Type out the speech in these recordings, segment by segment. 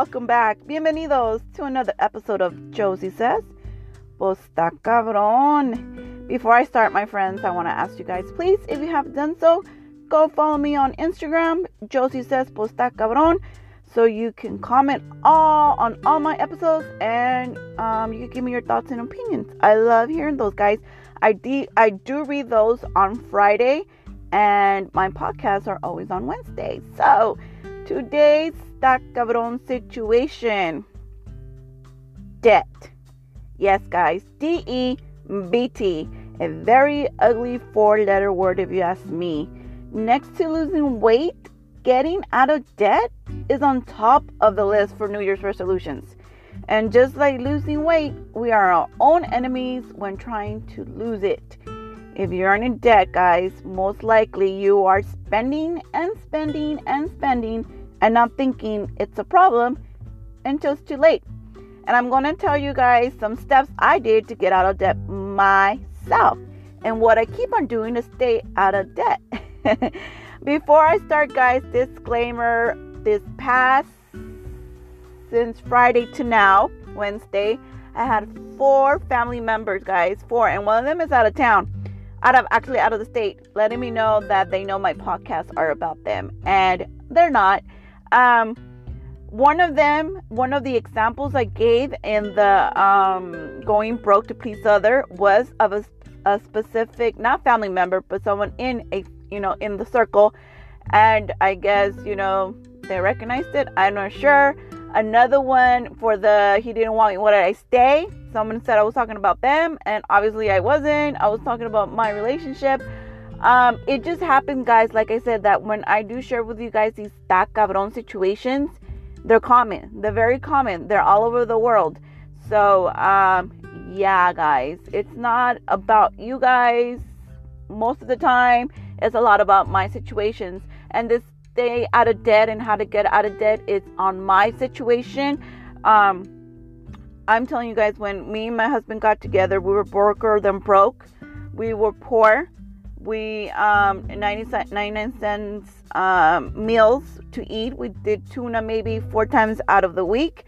welcome back. Bienvenidos to another episode of Josie Says. Está cabrón. Before I start, my friends, I want to ask you guys, please, if you have done so, go follow me on Instagram, Josie Says Está cabrón, so you can comment all on all my episodes and um, you can give me your thoughts and opinions. I love hearing those guys. I de- I do read those on Friday, and my podcasts are always on Wednesday. So today's está cabrón situation. Debt. Yes, guys. D E B T. A very ugly four letter word if you ask me. Next to losing weight, getting out of debt is on top of the list for New Year's resolutions. And just like losing weight, we are our own enemies when trying to lose it. If you're in debt, guys, most likely you are spending and spending and spending and not thinking it's a problem until it's too late. And I'm going to tell you guys some steps I did to get out of debt myself and what I keep on doing to stay out of debt. Before I start, guys, disclaimer this past since Friday to now, Wednesday, I had four family members, guys, four, and one of them is out of town, out of actually out of the state, letting me know that they know my podcasts are about them, and they're not. Um, one of them, one of the examples I gave in the um, going broke to please other was of a, a specific, not family member, but someone in a, you know, in the circle, and I guess you know they recognized it. I'm not sure. Another one for the he didn't want me. What did I stay? Someone said I was talking about them, and obviously I wasn't. I was talking about my relationship. Um, it just happened, guys. Like I said, that when I do share with you guys these está cabrón situations, they're common. They're very common. They're all over the world. So, um, yeah, guys, it's not about you guys most of the time. It's a lot about my situations, and this stay out of debt and how to get out of debt is on my situation. Um, I'm telling you guys, when me and my husband got together, we were broker than broke. We were poor. We um 99 cents um, meals to eat. We did tuna maybe four times out of the week.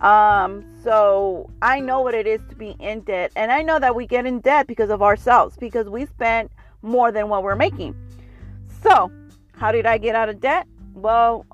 Um, so I know what it is to be in debt, and I know that we get in debt because of ourselves because we spent more than what we're making. So how did I get out of debt? Well,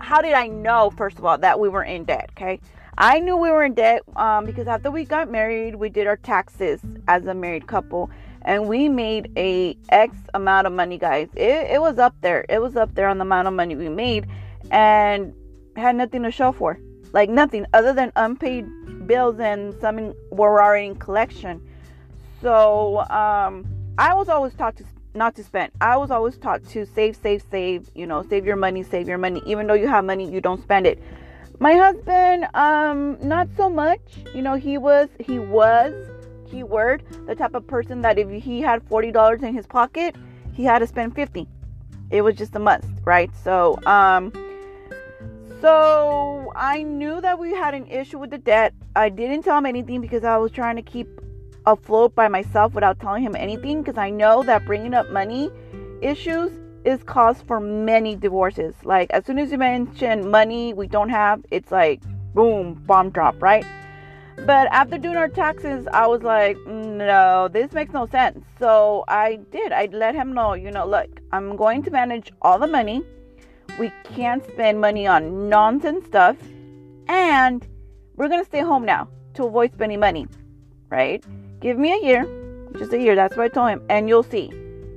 how did I know, first of all, that we were in debt? Okay. I knew we were in debt um, because after we got married, we did our taxes as a married couple and we made a X amount of money, guys. It, it was up there. It was up there on the amount of money we made and had nothing to show for. Like nothing other than unpaid bills and some were already in collection. So um, I was always taught to not to spend. I was always taught to save, save, save, you know, save your money, save your money. Even though you have money, you don't spend it. My husband, um, not so much. You know, he was, he was, keyword, the type of person that if he had $40 in his pocket, he had to spend 50. It was just a must, right? So, um, so I knew that we had an issue with the debt. I didn't tell him anything because I was trying to keep afloat by myself without telling him anything because I know that bringing up money issues is cause for many divorces. Like as soon as you mention money we don't have, it's like boom, bomb drop, right? But after doing our taxes, I was like, no, this makes no sense. So I did. I let him know, you know, look, I'm going to manage all the money. We can't spend money on nonsense stuff. And we're going to stay home now to avoid spending money, right? Give me a year, just a year. That's what I told him, and you'll see.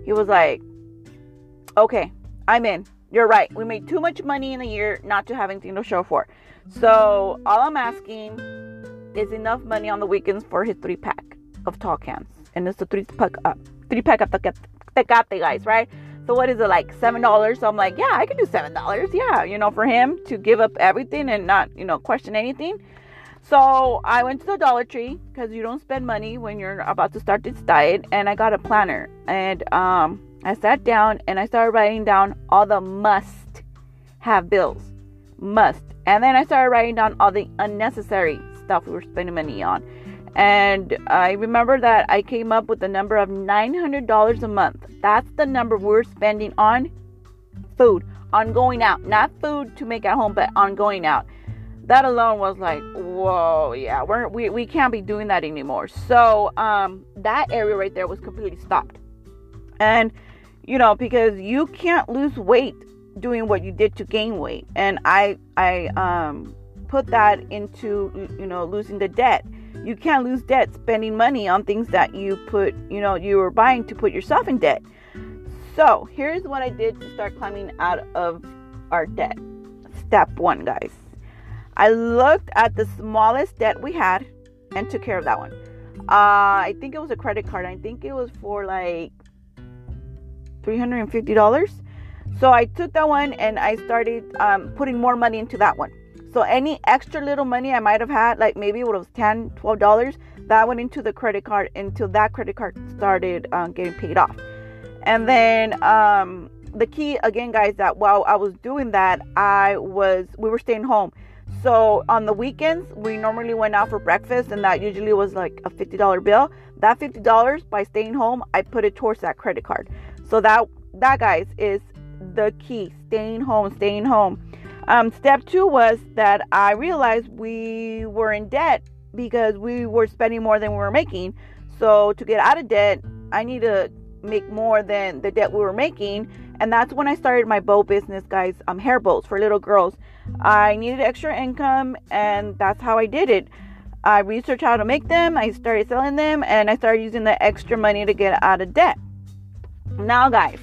He was like, okay, I'm in. You're right. We made too much money in a year not to have anything to show for. So all I'm asking is enough money on the weekends for his three pack of tall cans, and it's a three pack, uh, three pack of Tecate, guys, right? So what is it like seven dollars? So I'm like, yeah, I can do seven dollars. Yeah, you know, for him to give up everything and not, you know, question anything. So I went to the Dollar Tree because you don't spend money when you're about to start this diet, and I got a planner. And um, I sat down and I started writing down all the must have bills, must. And then I started writing down all the unnecessary stuff we were spending money on. And I remember that I came up with the number of $900 a month. That's the number we're spending on food, on going out, not food to make at home, but on going out. That alone was like, whoa, yeah, we're, we we can't be doing that anymore. So um, that area right there was completely stopped, and you know because you can't lose weight doing what you did to gain weight, and I I um put that into you know losing the debt. You can't lose debt spending money on things that you put you know you were buying to put yourself in debt. So here's what i did to start climbing out of our debt. Step one guys. I looked at the smallest debt we had and took care of that one. Uh, i think it was a credit card. I think it was for like $350 so i took that one and i started um, putting more money into that one so any extra little money I might have had, like maybe it was 10 $12, that went into the credit card until that credit card started uh, getting paid off. And then um, the key again, guys, that while I was doing that, I was we were staying home. So on the weekends, we normally went out for breakfast, and that usually was like a fifty dollar bill. That fifty dollars by staying home, I put it towards that credit card. So that that guys is the key: staying home, staying home. Um, step two was that I realized we were in debt because we were spending more than we were making. So to get out of debt, I need to make more than the debt we were making. And that's when I started my bow business, guys. Um, hair bows for little girls. I needed extra income, and that's how I did it. I researched how to make them. I started selling them, and I started using the extra money to get out of debt. Now, guys,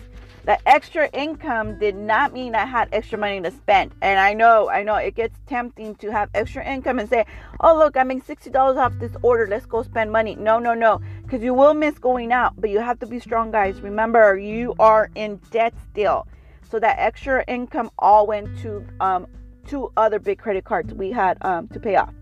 the extra income did not mean I had extra money to spend. And I know, I know it gets tempting to have extra income and say, oh, look, I make $60 off this order. Let's go spend money. No, no, no. Because you will miss going out, but you have to be strong, guys. Remember, you are in debt still. So that extra income all went to um, two other big credit cards we had um, to pay off.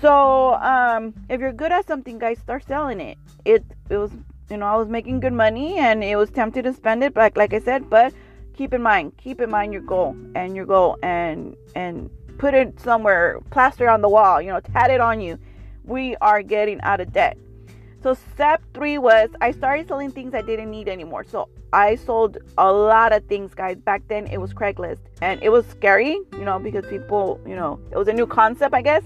So um, if you're good at something, guys, start selling it. It it was you know, I was making good money and it was tempted to spend it, but like, like I said, but keep in mind, keep in mind your goal and your goal and and put it somewhere, plaster on the wall, you know, tat it on you. We are getting out of debt. So step three was I started selling things I didn't need anymore. So I sold a lot of things, guys. Back then it was Craigslist and it was scary, you know, because people, you know, it was a new concept, I guess.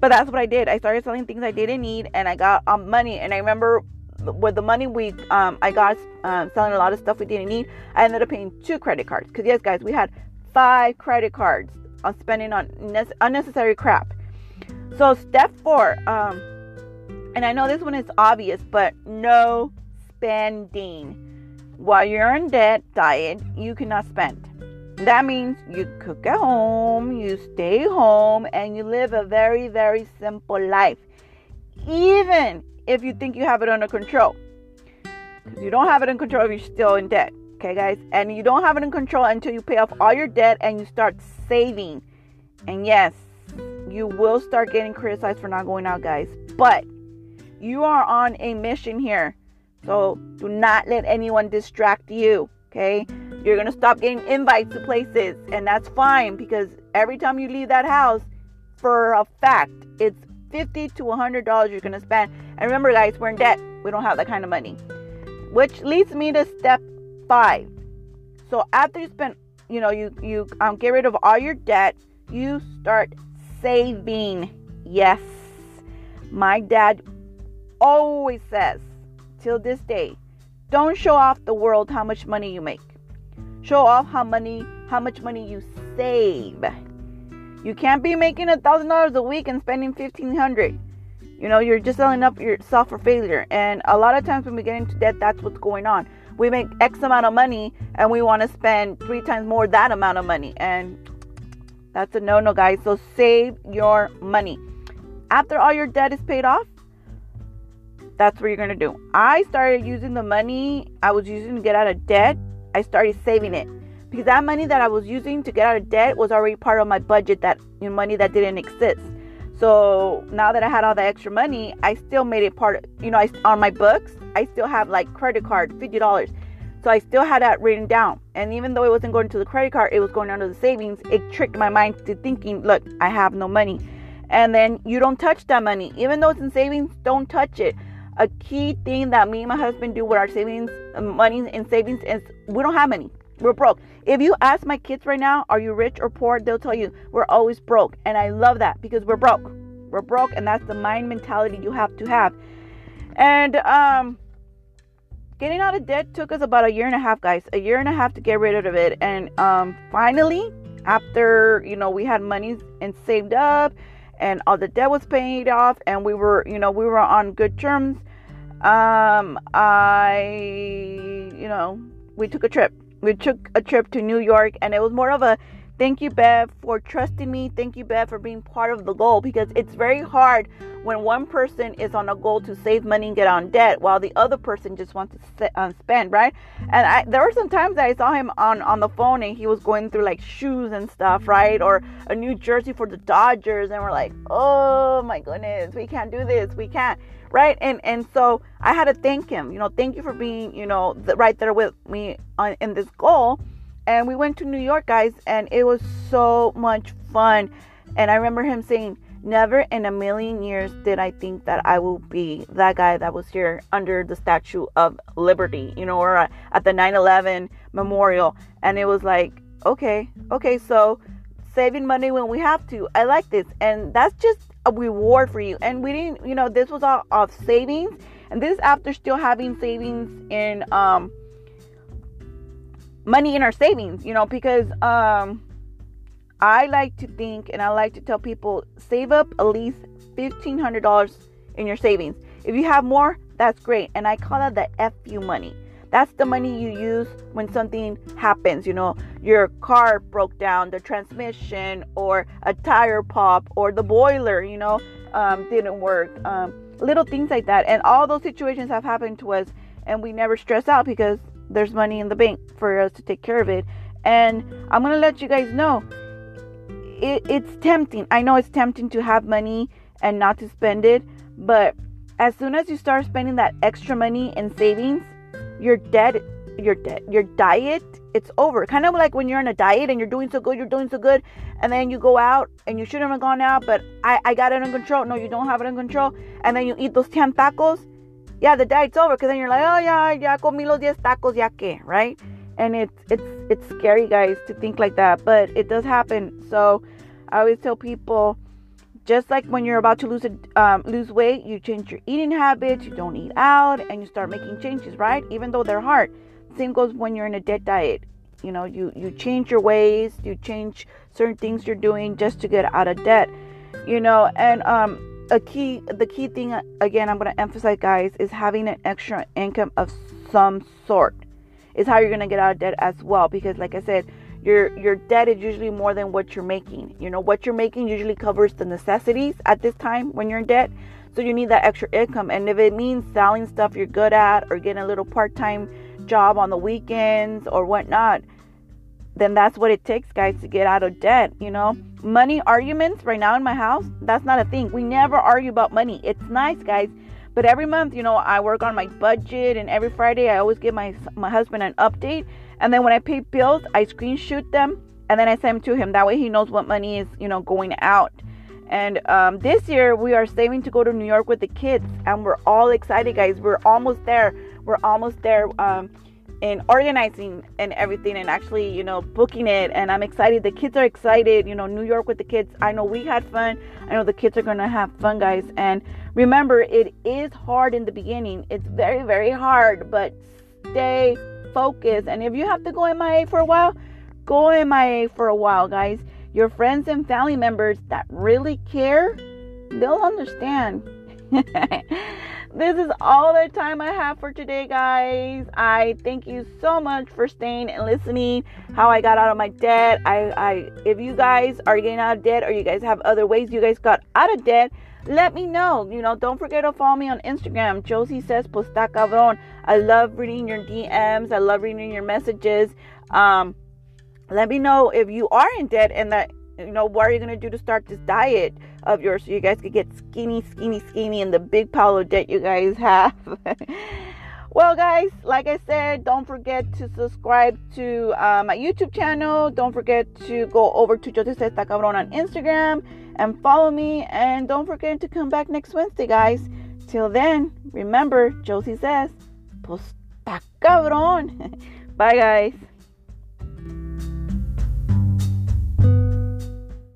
But that's what I did. I started selling things I didn't need and I got um, money. And I remember with the money we um, I got um, selling a lot of stuff we didn't need, I ended up paying two credit cards. Because yes, guys, we had five credit cards on spending on ne- unnecessary crap. So step four, um, and I know this one is obvious, but no spending. While you're in debt diet, you cannot spend. That means you cook at home, you stay home, and you live a very, very simple life. Even if you think you have it under control. Because you don't have it in control if you're still in debt. Okay, guys? And you don't have it in control until you pay off all your debt and you start saving. And yes, you will start getting criticized for not going out, guys. But you are on a mission here. So do not let anyone distract you. Okay? You're going to stop getting invites to places. And that's fine because every time you leave that house, for a fact, it's 50 to 100 dollars you're gonna spend. And remember guys we're in debt. We don't have that kind of money. Which leads me to step five. So after you spend you know you you um, get rid of all your debt you start saving. Yes. My dad always says till this day don't show off the world how much money you make. Show off how money how much money you save you can't be making a thousand dollars a week and spending fifteen hundred. You know, you're just selling up yourself for failure. And a lot of times when we get into debt, that's what's going on. We make X amount of money and we want to spend three times more that amount of money. And that's a no no, guys. So save your money. After all your debt is paid off, that's what you're going to do. I started using the money I was using to get out of debt, I started saving it because that money that I was using to get out of debt was already part of my budget that you know, money that didn't exist. So now that I had all the extra money, I still made it part you know, I, on my books, I still have like credit card, $50. So I still had that written down. And even though it wasn't going to the credit card, it was going under the savings. It tricked my mind to thinking, look, I have no money. And then you don't touch that money. Even though it's in savings, don't touch it. A key thing that me and my husband do with our savings, money in savings is we don't have money We're broke. If you ask my kids right now, are you rich or poor? They'll tell you we're always broke. And I love that because we're broke. We're broke, and that's the mind mentality you have to have. And um, getting out of debt took us about a year and a half, guys. A year and a half to get rid of it. And um, finally, after you know we had money and saved up, and all the debt was paid off, and we were you know we were on good terms. Um, I you know we took a trip. We took a trip to New York, and it was more of a Thank you, Bev, for trusting me. Thank you, Bev, for being part of the goal because it's very hard when one person is on a goal to save money and get on debt while the other person just wants to uh, spend, right? And I, there were some times that I saw him on, on the phone and he was going through like shoes and stuff, right? Or a new jersey for the Dodgers. And we're like, oh my goodness, we can't do this. We can't, right? And, and so I had to thank him, you know, thank you for being, you know, right there with me on, in this goal and we went to New York, guys, and it was so much fun. And I remember him saying, Never in a million years did I think that I will be that guy that was here under the Statue of Liberty, you know, or at the 9 11 memorial. And it was like, okay, okay, so saving money when we have to. I like this. And that's just a reward for you. And we didn't, you know, this was all of savings. And this after still having savings in, um, money in our savings, you know, because um I like to think and I like to tell people save up at least $1500 in your savings. If you have more, that's great. And I call that the FU money. That's the money you use when something happens, you know, your car broke down, the transmission, or a tire pop, or the boiler, you know, um, didn't work. Um, little things like that. And all those situations have happened to us, and we never stress out because there's money in the bank for us to take care of it. And I'm gonna let you guys know it, it's tempting. I know it's tempting to have money and not to spend it, but as soon as you start spending that extra money in savings, your debt, your debt, your diet, it's over. Kind of like when you're on a diet and you're doing so good, you're doing so good, and then you go out and you shouldn't have gone out, but I, I got it under control. No, you don't have it under control, and then you eat those 10 tacos yeah, the diet's over because then you're like, oh yeah, ya comí los 10 tacos, ya que, right? And it's it's it's scary, guys, to think like that, but it does happen. So I always tell people, just like when you're about to lose a, um, lose weight, you change your eating habits, you don't eat out, and you start making changes, right? Even though they're hard. Same goes when you're in a debt diet. You know, you you change your ways, you change certain things you're doing just to get out of debt. You know, and um a key the key thing uh, again i'm going to emphasize guys is having an extra income of some sort is how you're going to get out of debt as well because like i said your your debt is usually more than what you're making. You know what you're making usually covers the necessities at this time when you're in debt. So you need that extra income and if it means selling stuff you're good at or getting a little part-time job on the weekends or whatnot then that's what it takes, guys, to get out of debt. You know, money arguments right now in my house, that's not a thing. We never argue about money. It's nice, guys. But every month, you know, I work on my budget, and every Friday, I always give my my husband an update. And then when I pay bills, I screenshot them, and then I send them to him. That way, he knows what money is, you know, going out. And um, this year, we are saving to go to New York with the kids, and we're all excited, guys. We're almost there. We're almost there. Um, in organizing and everything and actually you know booking it. And i'm excited. The kids are excited. You know new york with the kids. I know we had fun. I know the kids are gonna have fun guys. And remember it is hard in the beginning. It's very very hard but stay focused. And if you have to go mia for a while go mia for a while guys. Your friends and family members that really care they'll understand this is all the time I have for today, guys. I thank you so much for staying and listening. How I got out of my debt. I, I, if you guys are getting out of debt, or you guys have other ways you guys got out of debt, let me know. You know, don't forget to follow me on Instagram. Josie says, "Pues cabron." I love reading your DMs. I love reading your messages. Um, let me know if you are in debt and that you know what are you gonna do to start this diet of yours so you guys could get skinny skinny skinny and the big pile of debt you guys have. Well guys like i said don't forget to subscribe to uh, my youtube channel. Don't forget to go over to Says Cabron on instagram and follow me. And don't forget to come back next wednesday guys. Till then remember josie says pues cabron bye guys